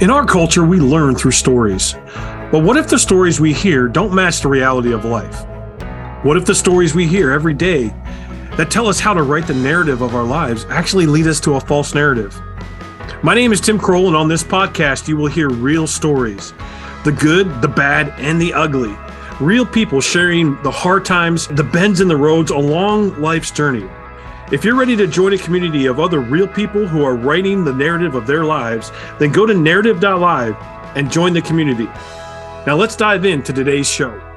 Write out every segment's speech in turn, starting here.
In our culture, we learn through stories. But what if the stories we hear don't match the reality of life? What if the stories we hear every day that tell us how to write the narrative of our lives actually lead us to a false narrative? My name is Tim Croll, and on this podcast, you will hear real stories the good, the bad, and the ugly. Real people sharing the hard times, the bends in the roads along life's journey. If you're ready to join a community of other real people who are writing the narrative of their lives, then go to narrative.live and join the community. Now let's dive into today's show.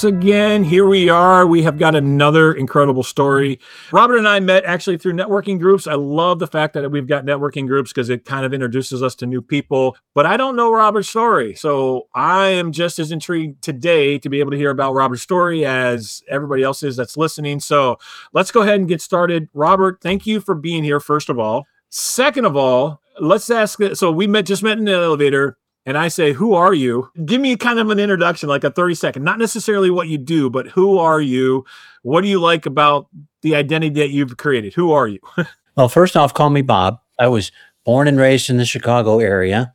Once again, here we are. We have got another incredible story. Robert and I met actually through networking groups. I love the fact that we've got networking groups because it kind of introduces us to new people. But I don't know Robert's story. So I am just as intrigued today to be able to hear about Robert's story as everybody else is that's listening. So let's go ahead and get started. Robert, thank you for being here, first of all. Second of all, let's ask so we met just met in the elevator and I say, Who are you? Give me kind of an introduction, like a 30 second, not necessarily what you do, but who are you? What do you like about the identity that you've created? Who are you? well, first off, call me Bob. I was born and raised in the Chicago area,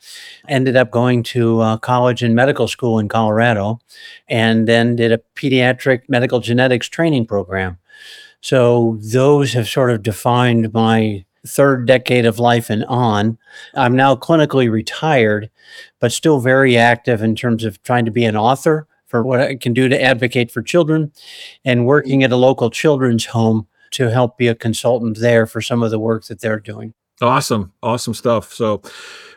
ended up going to uh, college and medical school in Colorado, and then did a pediatric medical genetics training program. So those have sort of defined my third decade of life and on. I'm now clinically retired, but still very active in terms of trying to be an author for what I can do to advocate for children and working at a local children's home to help be a consultant there for some of the work that they're doing. Awesome. Awesome stuff. So,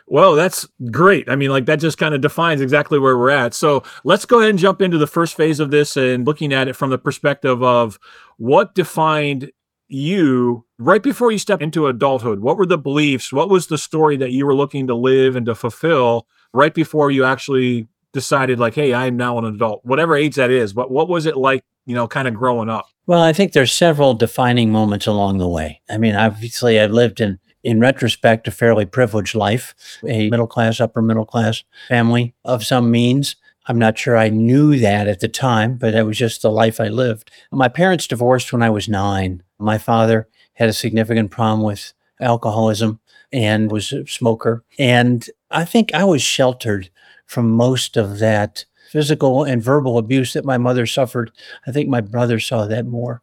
well, that's great. I mean, like that just kind of defines exactly where we're at. So let's go ahead and jump into the first phase of this and looking at it from the perspective of what defined you right before you stepped into adulthood what were the beliefs what was the story that you were looking to live and to fulfill right before you actually decided like hey i'm now an adult whatever age that is but what was it like you know kind of growing up well i think there's several defining moments along the way i mean obviously i've lived in in retrospect a fairly privileged life a middle class upper middle class family of some means I'm not sure I knew that at the time, but it was just the life I lived. My parents divorced when I was nine. My father had a significant problem with alcoholism and was a smoker. And I think I was sheltered from most of that physical and verbal abuse that my mother suffered. I think my brother saw that more.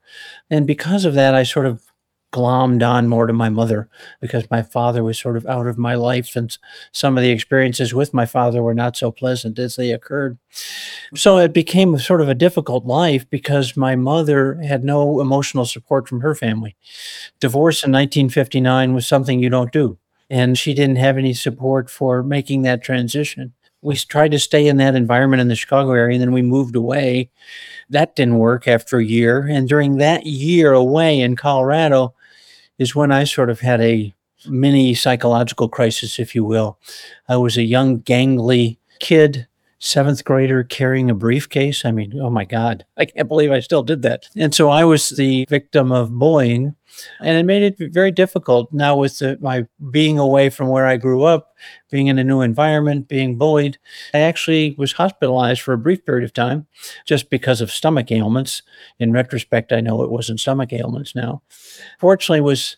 And because of that, I sort of glommed on more to my mother because my father was sort of out of my life and some of the experiences with my father were not so pleasant as they occurred. So it became sort of a difficult life because my mother had no emotional support from her family. Divorce in 1959 was something you don't do. And she didn't have any support for making that transition. We tried to stay in that environment in the Chicago area, and then we moved away. That didn't work after a year. And during that year away in Colorado, is when I sort of had a mini psychological crisis, if you will. I was a young, gangly kid, seventh grader carrying a briefcase. I mean, oh my God, I can't believe I still did that. And so I was the victim of bullying. And it made it very difficult now with the, my being away from where I grew up, being in a new environment, being bullied. I actually was hospitalized for a brief period of time just because of stomach ailments. In retrospect, I know it wasn't stomach ailments now. Fortunately, was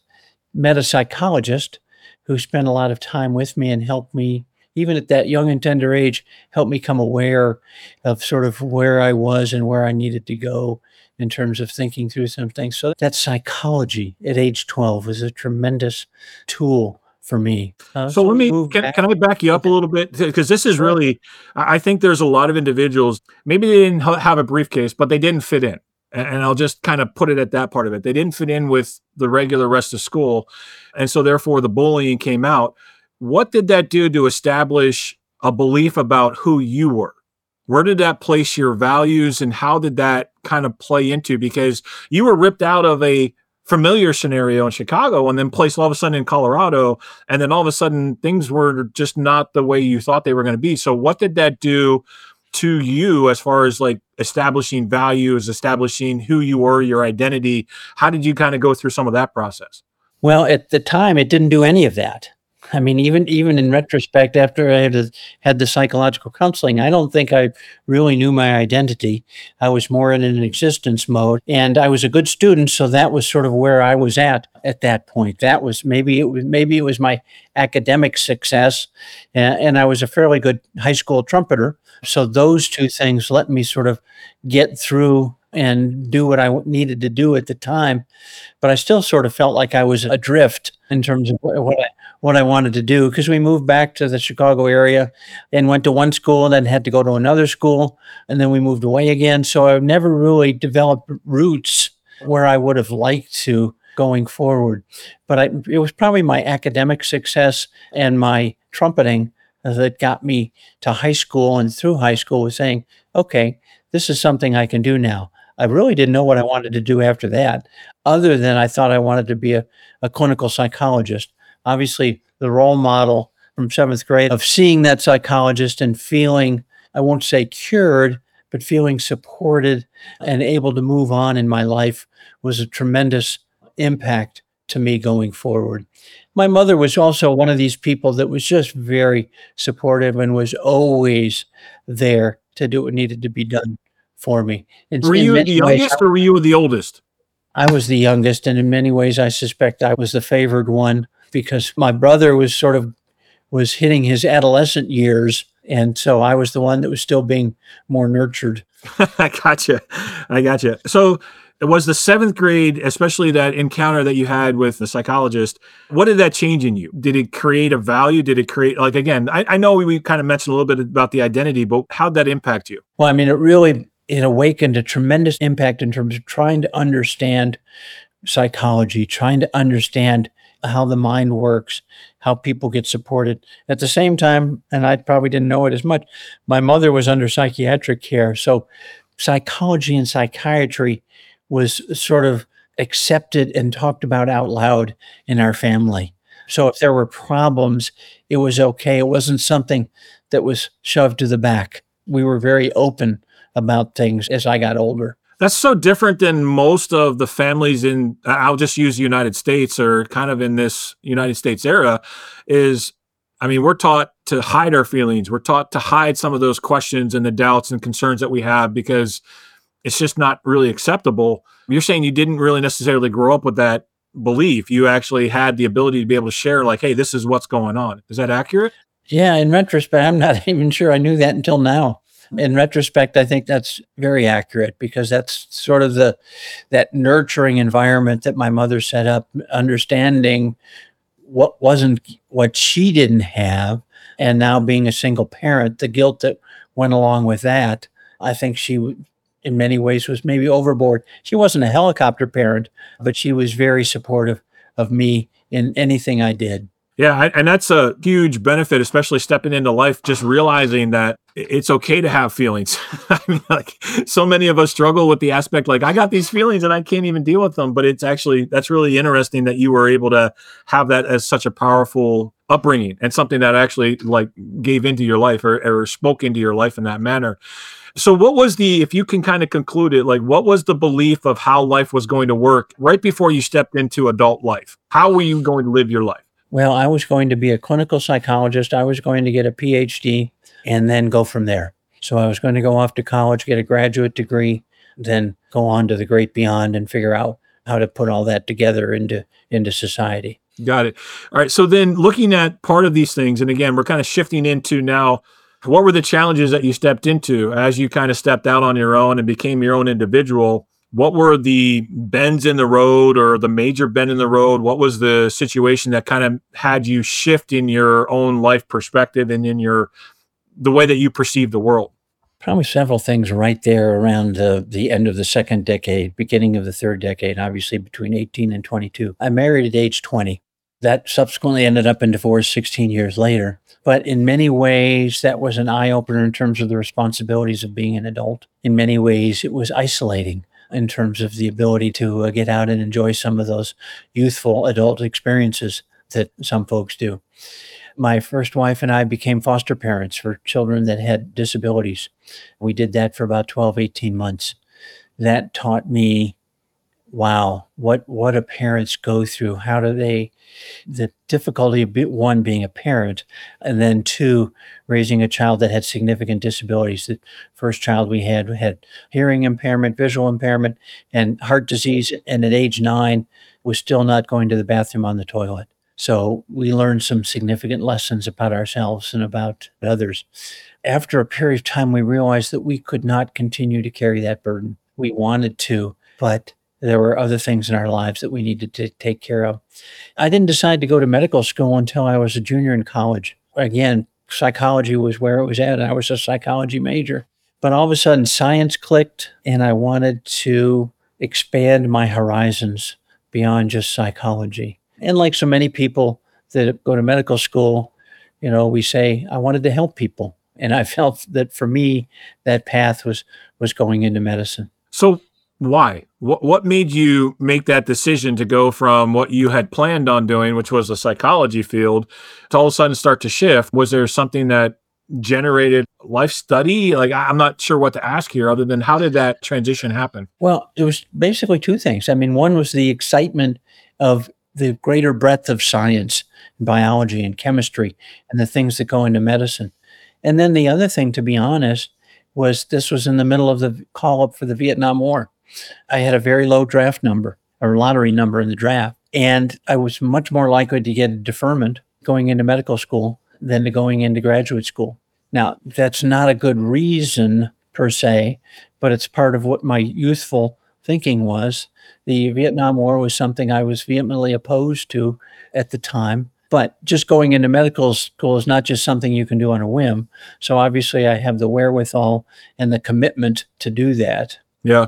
met a psychologist who spent a lot of time with me and helped me even at that young and tender age, helped me come aware of sort of where I was and where I needed to go in terms of thinking through some things. So that psychology at age 12 was a tremendous tool for me. Uh, so, so, let me can, can I back you up a little bit because this is really I think there's a lot of individuals maybe they didn't have a briefcase but they didn't fit in. And I'll just kind of put it at that part of it. They didn't fit in with the regular rest of school. And so therefore the bullying came out. What did that do to establish a belief about who you were? Where did that place your values and how did that kind of play into? Because you were ripped out of a familiar scenario in Chicago and then placed all of a sudden in Colorado. And then all of a sudden things were just not the way you thought they were going to be. So, what did that do to you as far as like establishing values, establishing who you were, your identity? How did you kind of go through some of that process? Well, at the time, it didn't do any of that. I mean, even even in retrospect, after I had, had the psychological counseling, I don't think I really knew my identity. I was more in an existence mode, and I was a good student, so that was sort of where I was at at that point. That was maybe it was maybe it was my academic success, and, and I was a fairly good high school trumpeter. So those two things let me sort of get through and do what I needed to do at the time. But I still sort of felt like I was adrift in terms of what I what I wanted to do because we moved back to the Chicago area and went to one school and then had to go to another school and then we moved away again. So I've never really developed roots where I would have liked to going forward. But I, it was probably my academic success and my trumpeting that got me to high school and through high school was saying, okay, this is something I can do now. I really didn't know what I wanted to do after that, other than I thought I wanted to be a, a clinical psychologist obviously the role model from seventh grade of seeing that psychologist and feeling, I won't say cured, but feeling supported and able to move on in my life was a tremendous impact to me going forward. My mother was also one of these people that was just very supportive and was always there to do what needed to be done for me. In, were you the youngest ways, or were you the oldest? I was the youngest, and in many ways, I suspect I was the favored one because my brother was sort of was hitting his adolescent years and so I was the one that was still being more nurtured. I gotcha. I gotcha. So it was the seventh grade, especially that encounter that you had with the psychologist. What did that change in you? Did it create a value? Did it create, like, again, I, I know we, we kind of mentioned a little bit about the identity, but how'd that impact you? Well, I mean, it really, it awakened a tremendous impact in terms of trying to understand psychology, trying to understand how the mind works, how people get supported. At the same time, and I probably didn't know it as much, my mother was under psychiatric care. So psychology and psychiatry was sort of accepted and talked about out loud in our family. So if there were problems, it was okay. It wasn't something that was shoved to the back. We were very open about things as I got older. That's so different than most of the families in, I'll just use the United States or kind of in this United States era is, I mean, we're taught to hide our feelings. We're taught to hide some of those questions and the doubts and concerns that we have because it's just not really acceptable. You're saying you didn't really necessarily grow up with that belief. You actually had the ability to be able to share, like, hey, this is what's going on. Is that accurate? Yeah, in retrospect, I'm not even sure I knew that until now in retrospect, I think that's very accurate because that's sort of the that nurturing environment that my mother set up, understanding what wasn't what she didn't have, and now being a single parent, the guilt that went along with that. I think she in many ways was maybe overboard. She wasn't a helicopter parent, but she was very supportive of me in anything I did. Yeah, and that's a huge benefit, especially stepping into life, just realizing that it's okay to have feelings. I mean, like so many of us struggle with the aspect like I got these feelings and I can't even deal with them. But it's actually that's really interesting that you were able to have that as such a powerful upbringing and something that actually like gave into your life or, or spoke into your life in that manner. So, what was the, if you can kind of conclude it, like what was the belief of how life was going to work right before you stepped into adult life? How were you going to live your life? Well, I was going to be a clinical psychologist. I was going to get a PhD and then go from there. So I was going to go off to college, get a graduate degree, then go on to the great beyond and figure out how to put all that together into into society. Got it. All right. So then looking at part of these things, and again, we're kind of shifting into now what were the challenges that you stepped into as you kind of stepped out on your own and became your own individual? What were the bends in the road or the major bend in the road? What was the situation that kind of had you shift in your own life perspective and in your the way that you perceive the world? Probably several things right there around the, the end of the second decade, beginning of the third decade, obviously between 18 and 22. I married at age 20. That subsequently ended up in divorce 16 years later. But in many ways, that was an eye opener in terms of the responsibilities of being an adult. In many ways, it was isolating in terms of the ability to uh, get out and enjoy some of those youthful adult experiences that some folks do. My first wife and I became foster parents for children that had disabilities. We did that for about 12, 18 months. That taught me wow, what what do parents go through? How do they the difficulty of one being a parent, and then two raising a child that had significant disabilities. The first child we had had hearing impairment, visual impairment, and heart disease, and at age nine was still not going to the bathroom on the toilet. So we learned some significant lessons about ourselves and about others. After a period of time, we realized that we could not continue to carry that burden. We wanted to, but there were other things in our lives that we needed to take care of. I didn't decide to go to medical school until I was a junior in college. Again, psychology was where it was at. I was a psychology major. But all of a sudden, science clicked, and I wanted to expand my horizons beyond just psychology. And like so many people that go to medical school, you know, we say, I wanted to help people. And I felt that for me, that path was was going into medicine. So why? What what made you make that decision to go from what you had planned on doing, which was the psychology field, to all of a sudden start to shift? Was there something that generated life study? Like I'm not sure what to ask here other than how did that transition happen? Well, it was basically two things. I mean, one was the excitement of the greater breadth of science, biology and chemistry and the things that go into medicine. And then the other thing, to be honest, was this was in the middle of the call up for the Vietnam War. I had a very low draft number or lottery number in the draft. And I was much more likely to get a deferment going into medical school than to going into graduate school. Now, that's not a good reason per se, but it's part of what my youthful thinking was. The Vietnam War was something I was vehemently opposed to at the time. But just going into medical school is not just something you can do on a whim. So obviously, I have the wherewithal and the commitment to do that. Yeah.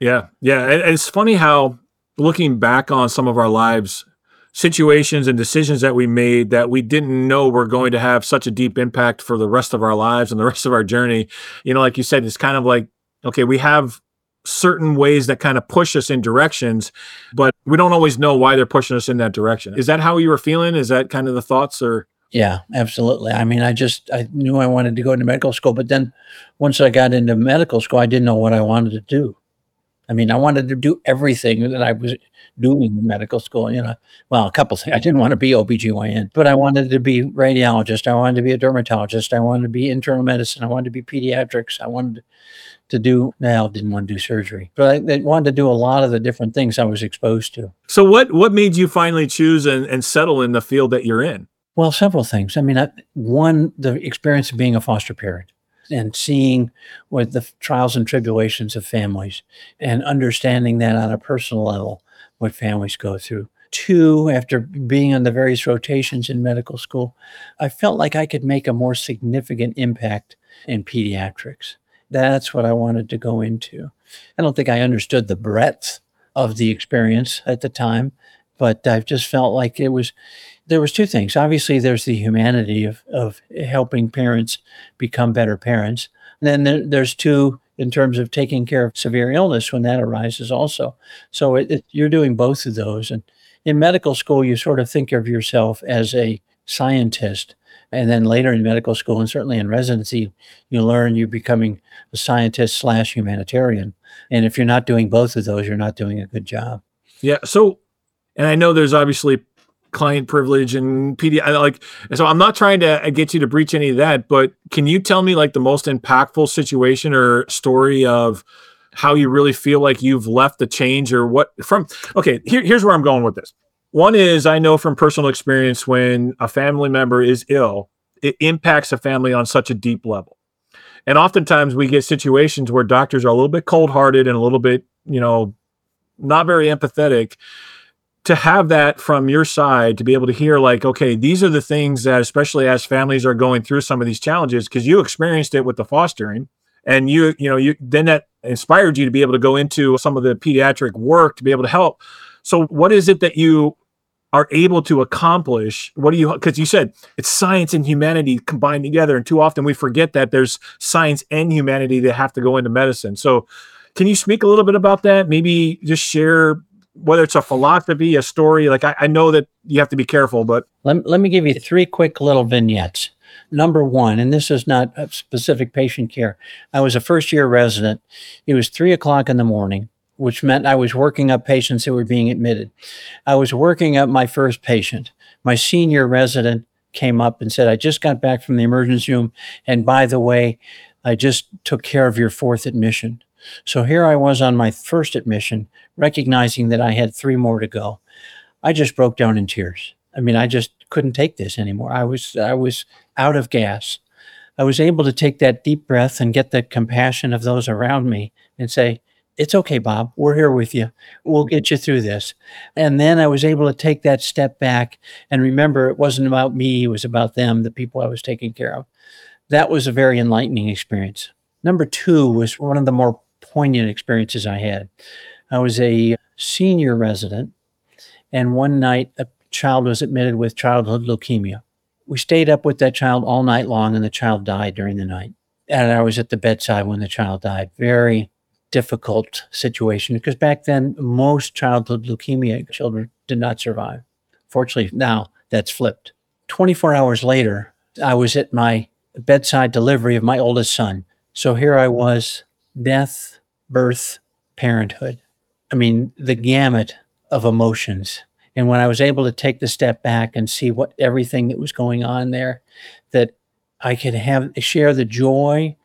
Yeah, yeah. It's funny how looking back on some of our lives, situations and decisions that we made that we didn't know were going to have such a deep impact for the rest of our lives and the rest of our journey. You know, like you said, it's kind of like, okay, we have certain ways that kind of push us in directions, but we don't always know why they're pushing us in that direction. Is that how you were feeling? Is that kind of the thoughts or? Yeah, absolutely. I mean, I just I knew I wanted to go into medical school, but then once I got into medical school, I didn't know what I wanted to do. I mean, I wanted to do everything that I was doing in medical school, you know. Well, a couple things. I didn't want to be OBGYN, but I wanted to be radiologist. I wanted to be a dermatologist. I wanted to be internal medicine. I wanted to be pediatrics. I wanted to do now didn't want to do surgery but I, I, wanted to do a lot of the different things i was exposed to so what what made you finally choose and, and settle in the field that you're in well several things i mean I, one the experience of being a foster parent and seeing what the trials and tribulations of families and understanding that on a personal level, what families go through. Two, after being on the various rotations in medical school, I felt like I could make a more significant impact in pediatrics. That's what I wanted to go into. I don't think I understood the breadth of the experience at the time, but I've just felt like it was there was two things. Obviously, there's the humanity of, of helping parents become better parents. And then there, there's two in terms of taking care of severe illness when that arises also. So it, it, you're doing both of those. And in medical school, you sort of think of yourself as a scientist. And then later in medical school and certainly in residency, you learn you're becoming a scientist slash humanitarian. And if you're not doing both of those, you're not doing a good job. Yeah. So, and I know there's obviously client privilege and PD. Like, so I'm not trying to uh, get you to breach any of that, but can you tell me like the most impactful situation or story of how you really feel like you've left the change or what from? Okay, here, here's where I'm going with this. One is I know from personal experience when a family member is ill, it impacts a family on such a deep level. And oftentimes we get situations where doctors are a little bit cold hearted and a little bit, you know, not very empathetic to have that from your side to be able to hear like okay these are the things that especially as families are going through some of these challenges because you experienced it with the fostering and you you know you then that inspired you to be able to go into some of the pediatric work to be able to help. So what is it that you are able to accomplish? What do you because you said it's science and humanity combined together and too often we forget that there's science and humanity that have to go into medicine. So can you speak a little bit about that? Maybe just share whether it's a philosophy, a story. Like I, I know that you have to be careful, but let, let me give you three quick little vignettes. Number one, and this is not specific patient care. I was a first year resident. It was three o'clock in the morning. which meant I was working up patients who were being admitted. I was working up my first patient. My senior resident came up and said, I just got back from the emergency room. And by the way, I just took care of your fourth admission. So here I was on my first admission, recognizing that I had three more to go. I just broke down in tears. I mean, I just couldn't take this anymore. I was I was out of gas. I was able to take that deep breath and get the compassion of those around me and say, it's okay, Bob. We're here with you. We'll get you through this. And then I was able to take that step back and remember it wasn't about me, it was about them, the people I was taking care of. That was a very enlightening experience. Number two was one of the more poignant experiences I had. I was a senior resident, and one night a child was admitted with childhood leukemia. We stayed up with that child all night long, and the child died during the night. And I was at the bedside when the child died. Very difficult situation because back then most childhood leukemia children did not survive. Fortunately, now that's flipped. 24 hours later, I was at my bedside delivery of my oldest son. So here I was, death, birth, parenthood. I mean, the gamut of emotions. And when I was able to take the step back and see what everything that was going on there, that I could have share the joy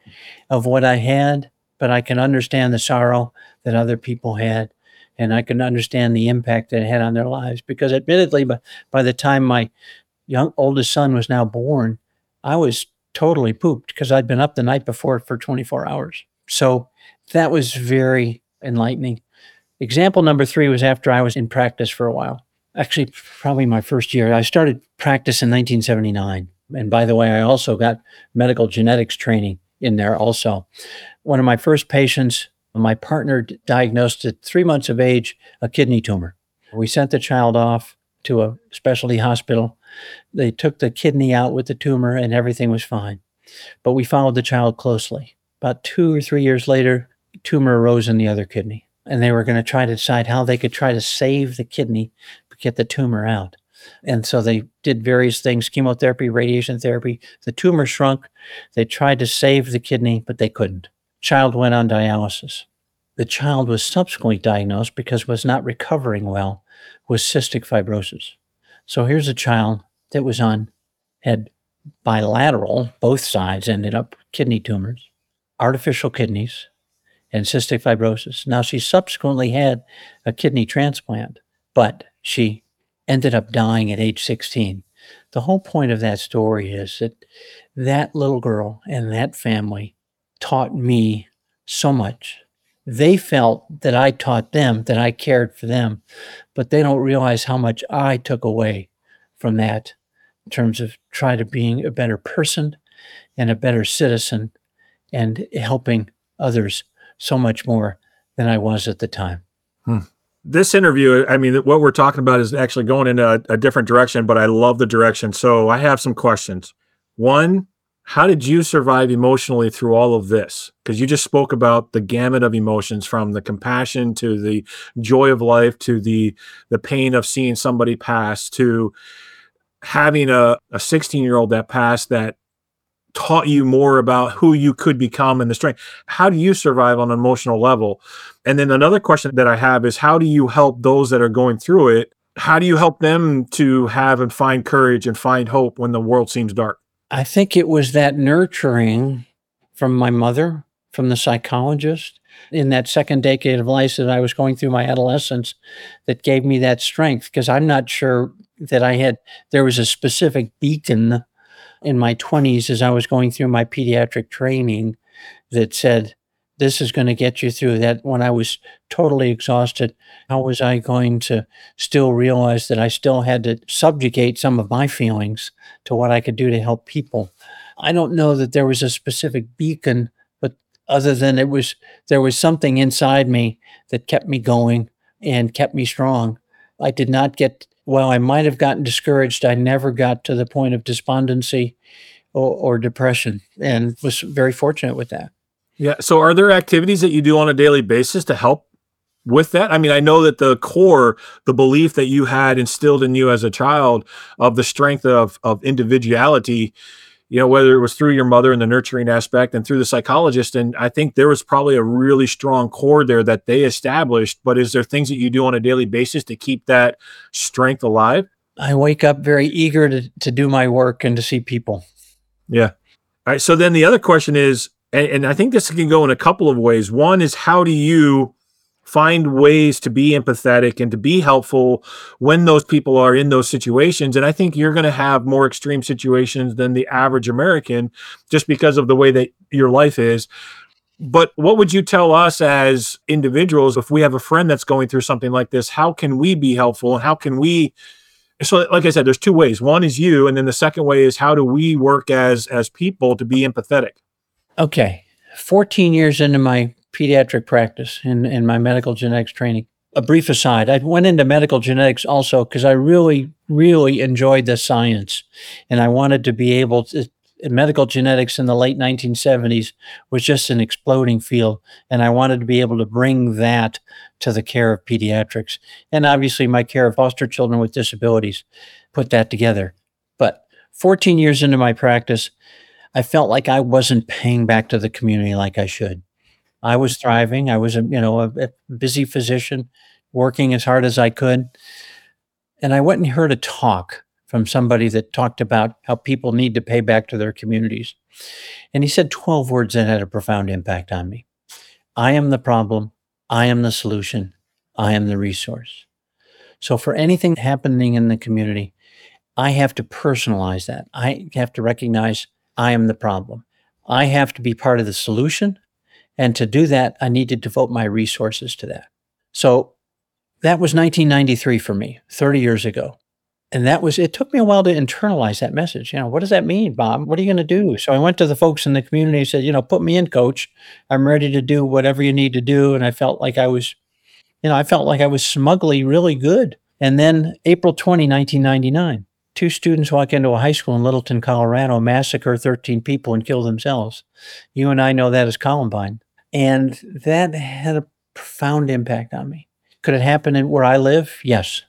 of what I had but I can understand the sorrow that other people had. And I can understand the impact that it had on their lives because, admittedly, by, by the time my young oldest son was now born, I was totally pooped because I'd been up the night before for 24 hours. So that was very enlightening. Example number three was after I was in practice for a while. Actually, probably my first year. I started practice in 1979. And by the way, I also got medical genetics training in there also. One of my first patients, my partner diagnosed at three months of age a kidney tumor. We sent the child off to a specialty hospital. They took the kidney out with the tumor and everything was fine. But we followed the child closely. About two or three years later, tumor arose in the other kidney. And they were going to try to decide how they could try to save the kidney, but get the tumor out. And so they did various things chemotherapy, radiation therapy. The tumor shrunk. They tried to save the kidney, but they couldn't. Child went on dialysis. The child was subsequently diagnosed because was not recovering well with cystic fibrosis. So here's a child that was on, had bilateral, both sides ended up kidney tumors, artificial kidneys, and cystic fibrosis. Now she subsequently had a kidney transplant, but she ended up dying at age 16. The whole point of that story is that that little girl and that family taught me so much. They felt that I taught them, that I cared for them, but they don't realize how much I took away from that in terms of trying to being a better person and a better citizen and helping others so much more than I was at the time. Hmm this interview, I mean, what we're talking about is actually going in a, a, different direction, but I love the direction. So I have some questions. One, how did you survive emotionally through all of this? Because you just spoke about the gamut of emotions from the compassion to the joy of life to the the pain of seeing somebody pass to having a, a 16 year old that passed that taught you more about who you could become and the strength. How do you survive on an emotional level? And then another question that I have is how do you help those that are going through it? How do you help them to have and find courage and find hope when the world seems dark? I think it was that nurturing from my mother, from the psychologist in that second decade of life that I was going through my adolescence that gave me that strength because I'm not sure that I had, there was a specific beacon in my 20s as I was going through my pediatric training that said, this is going to get you through that when I was totally exhausted. How was I going to still realize that I still had to subjugate some of my feelings to what I could do to help people? I don't know that there was a specific beacon, but other than it was, there was something inside me that kept me going and kept me strong. I did not get while I might have gotten discouraged, I never got to the point of despondency or, or, depression and was very fortunate with that. Yeah. So, are there activities that you do on a daily basis to help with that? I mean, I know that the core, the belief that you had instilled in you as a child of the strength of, of individuality you know, whether it was through your mother and the nurturing aspect and through the psychologist. And I think there was probably a really strong core there that they established. But is there things that you do on a daily basis to keep that strength alive? I wake up very eager to, to do my work and to see people. Yeah. All right. So then the other question is, and, and I think this can go in a couple of ways. One is how do you find ways to be empathetic and to be helpful when those people are in those situations. And I think you're going to have more extreme situations than the average American just because of the way that your life is. But what would you tell us as individuals if we have a friend that's going through something like this? How can we be helpful and how can we? So, like I said, there's two ways. One is you, and then the second way is how do we work as as people to be empathetic? Okay, 14 years into my pediatric practice in, in my medical genetics training. A brief aside, I went into medical genetics also because I really, really enjoyed the science. And I wanted to be able to, medical genetics in the late 1970s was just an exploding field. And I wanted to be able to bring that to the care of pediatrics. And obviously, my care of foster children with disabilities put that together. But 14 years into my practice, I felt like I wasn't paying back to the community like I should. I was thriving. I was a you know a, a busy physician, working as hard as I could, and I went and heard a talk from somebody that talked about how people need to pay back to their communities. And he said 12 words that had a profound impact on me. I am the problem. I am the solution. I am the resource. So, for anything happening in the community, I have to personalize that. I have to recognize I am the problem. I have to be part of the solution and to do that, I need to devote my resources to that. So that was 1993 for me, 30 years ago. And that was, it took me a while to internalize that message. You know, what does that mean, Bob? What are you going to do? So I went to the folks in the community and said, you know, put me in, coach. I'm ready to do whatever you need to do. And I felt like I was, you know, I felt like I was smugly really good. And then April 20, 1999, two students walk into a high school in Littleton, Colorado, massacre 13 people and kill themselves. You and I know that as Columbine. And that had a profound impact on me. Could it happen in where I live? Yes.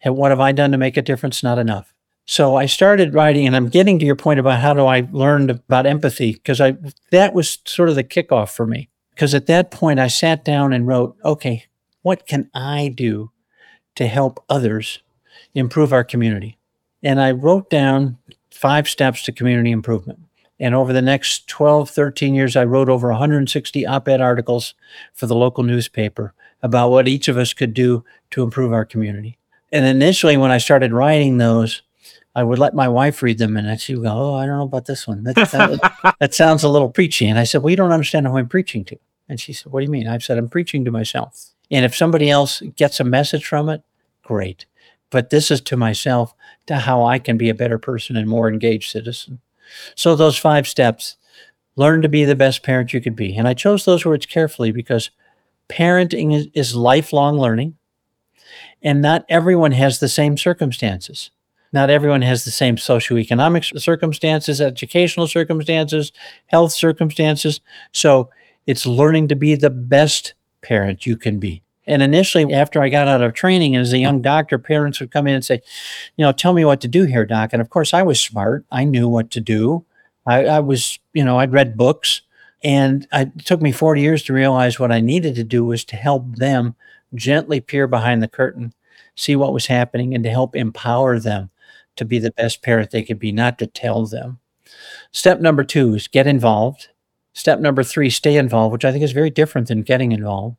And what have I done to make a difference? Not enough. So I started writing, and I'm getting to your point about how do I learn about empathy because I that was sort of the kickoff for me. Because at that point, I sat down and wrote, okay, what can I do to help others improve our community? And I wrote down five steps to community improvement. And over the next 12, 13 years, I wrote over 160 op ed articles for the local newspaper about what each of us could do to improve our community. And initially, when I started writing those, I would let my wife read them and she'd go, Oh, I don't know about this one. That, that, that sounds a little preachy. And I said, Well, you don't understand who I'm preaching to. And she said, What do you mean? I said, I'm preaching to myself. And if somebody else gets a message from it, great. But this is to myself, to how I can be a better person and more engaged citizen. So, those five steps learn to be the best parent you could be. And I chose those words carefully because parenting is, is lifelong learning, and not everyone has the same circumstances. Not everyone has the same socioeconomic circumstances, educational circumstances, health circumstances. So, it's learning to be the best parent you can be. And initially, after I got out of training as a young doctor, parents would come in and say, you know, tell me what to do here, doc. And of course, I was smart. I knew what to do. I, I was, you know, I'd read books. And it took me 40 years to realize what I needed to do was to help them gently peer behind the curtain, see what was happening, and to help empower them to be the best parent they could be, not to tell them. Step number two is get involved. Step number three, stay involved, which I think is very different than getting involved.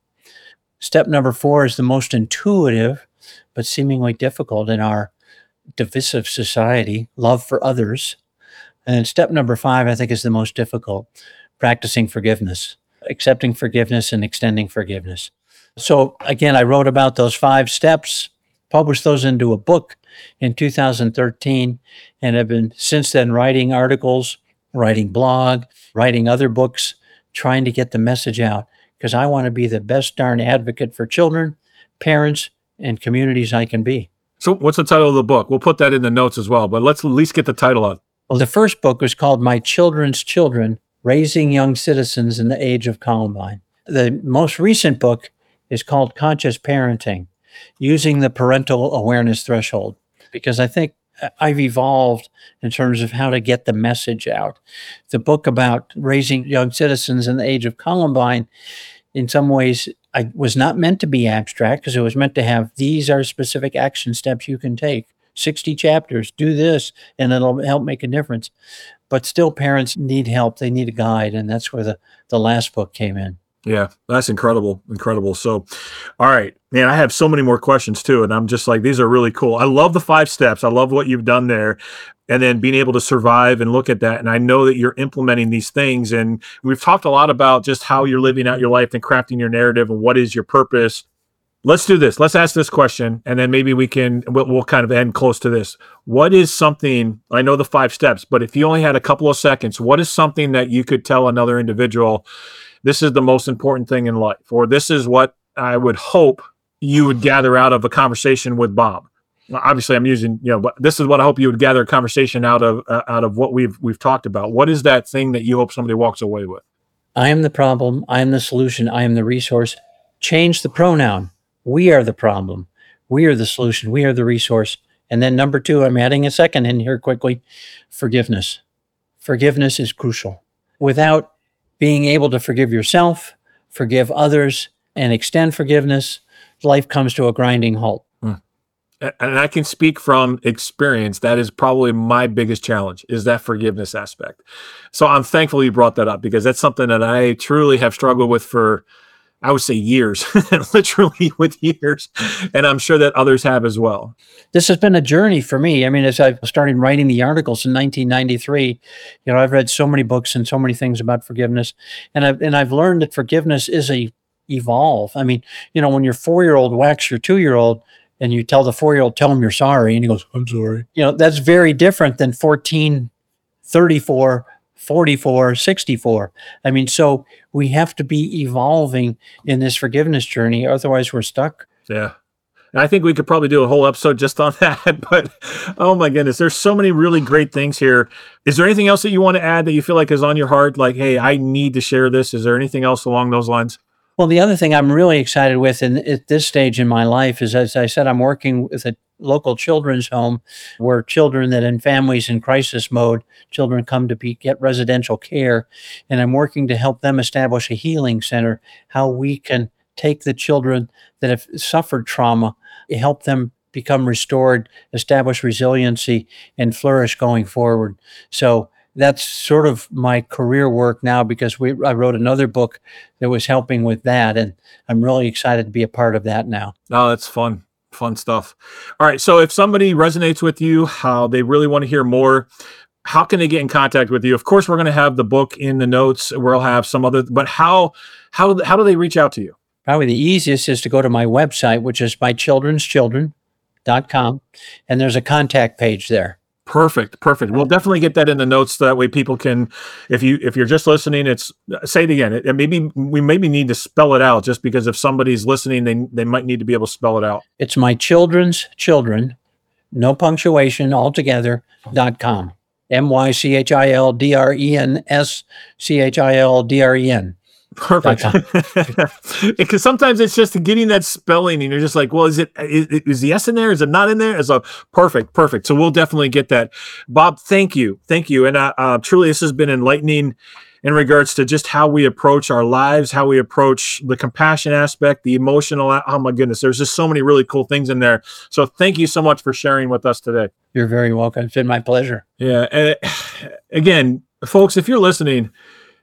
Step number four is the most intuitive, but seemingly difficult in our divisive society love for others. And step number five, I think, is the most difficult practicing forgiveness, accepting forgiveness and extending forgiveness. So, again, I wrote about those five steps, published those into a book in 2013, and have been since then writing articles, writing blog, writing other books, trying to get the message out because I want to be the best darn advocate for children, parents, and communities I can be. So, what's the title of the book? We'll put that in the notes as well, but let's at least get the title out. Well, the first book was called My Children's Children Raising Young Citizens in the Age of Columbine. The most recent book is called Conscious Parenting Using the Parental Awareness Threshold, because I think I've evolved in terms of how to get the message out. The book about raising young citizens in the age of Columbine, in some ways, I was not meant to be abstract because it was meant to have these are specific action steps you can take. 60 chapters, do this, and it'll help make a difference. But still, parents need help. They need a guide. And that's where the, the last book came in. Yeah, that's incredible. Incredible. So, all right, man, I have so many more questions too. And I'm just like, these are really cool. I love the five steps. I love what you've done there. And then being able to survive and look at that. And I know that you're implementing these things. And we've talked a lot about just how you're living out your life and crafting your narrative and what is your purpose. Let's do this. Let's ask this question, and then maybe we can we'll, we'll kind of end close to this. What is something? I know the five steps, but if you only had a couple of seconds, what is something that you could tell another individual? This is the most important thing in life, or this is what I would hope you would gather out of a conversation with Bob. Obviously, I'm using you know, but this is what I hope you would gather a conversation out of uh, out of what we've we've talked about. What is that thing that you hope somebody walks away with? I am the problem. I am the solution. I am the resource. Change the pronoun. We are the problem. We are the solution. We are the resource. And then number two, I'm adding a second in here quickly forgiveness. Forgiveness is crucial. Without being able to forgive yourself, forgive others, and extend forgiveness, life comes to a grinding halt. Hmm. And I can speak from experience. That is probably my biggest challenge is that forgiveness aspect. So I'm thankful you brought that up because that's something that I truly have struggled with for I would say years, literally with years. And I'm sure that others have as well. This has been a journey for me. I mean, as I started writing the articles in 1993, you know, I've read so many books and so many things about forgiveness. And I've, and I've learned that forgiveness is a evolve. I mean, you know, when your four year old whacks your two year old, and you tell the four year old, tell him you're sorry, and he goes, I'm sorry. You know, that's very different than 14, 34 44, 64. I mean, so we have to be evolving in this forgiveness journey. Otherwise, we're stuck. Yeah. And I think we could probably do a whole episode just on that. But oh my goodness, there's so many really great things here. Is there anything else that you want to add that you feel like is on your heart? Like, hey, I need to share this. Is there anything else along those lines? Well, the other thing I'm really excited with in, at this stage in my life is, as I said, I'm working with a local children's home where children that in families in crisis mode, children come to be, get residential care. And I'm working to help them establish a healing center, how we can take the children that have suffered trauma, help them become restored, establish resiliency, and flourish going forward. So that's sort of my career work now because we I wrote another book that was helping with that, and I'm really excited to be a part of that now. Oh, that's fun fun stuff. All right. So if somebody resonates with you, how they really want to hear more, how can they get in contact with you? Of course, we're going to have the book in the notes. We'll have some other, but how how how do they reach out to you? Probably the easiest is to go to my website, which is mychildren'schildren.com, and there's a contact page there. Perfect, perfect. We'll definitely get that in the notes so that way people can, if you if you're just listening, it's say it again. It, maybe we maybe need to spell it out just because if somebody's listening, they they might need to be able to spell it out. It's my children's children, no punctuation altogether dot com. M Y C H I L D R E N S C H I L D R E N. Perfect. Because sometimes it's just getting that spelling, and you're just like, well, is it is, is the S in there? Is it not in there? Is a perfect, perfect. So we'll definitely get that. Bob, thank you, thank you, and uh, uh, truly, this has been enlightening in regards to just how we approach our lives, how we approach the compassion aspect, the emotional. Oh my goodness, there's just so many really cool things in there. So thank you so much for sharing with us today. You're very welcome. It's been my pleasure. Yeah, and again, folks, if you're listening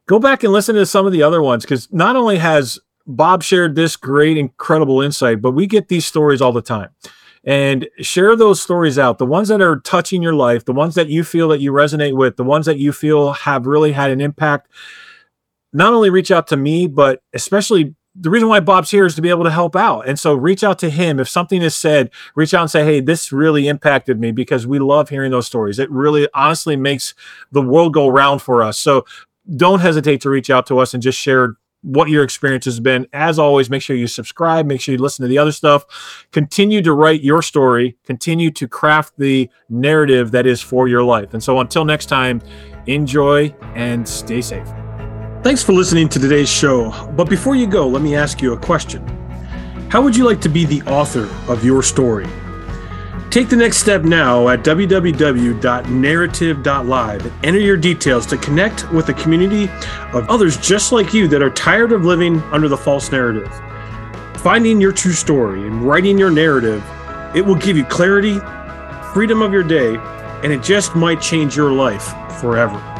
go back and listen to some of the other ones because not only has Bob shared this great, incredible insight, but we get these stories all the time. And share those stories out, the ones that are touching your life, the ones that you feel that you resonate with, the ones that you feel have really had an impact. Not only reach out to me, but especially the reason why Bob's here is to be able to help out. And so reach out to him. If something is said, reach out and say, Hey, this really impacted me because we love hearing those stories. It really honestly makes the world go round for us. So don't hesitate to reach out to us and just share what your experience has been. As always, make sure you subscribe, make sure you listen to the other stuff. Continue to write your story, continue to craft the narrative that is for your life. And so until next time, enjoy and stay safe. Thanks for listening to today's show. But before you go, let me ask you a question How would you like to be the author of your story? Take the next step now at www.narrative.live enter your details to connect with a community of others just like you that are tired of living under the false narrative. Finding your true story and writing your narrative, it will give you clarity, freedom of your day, and it just might change your life forever.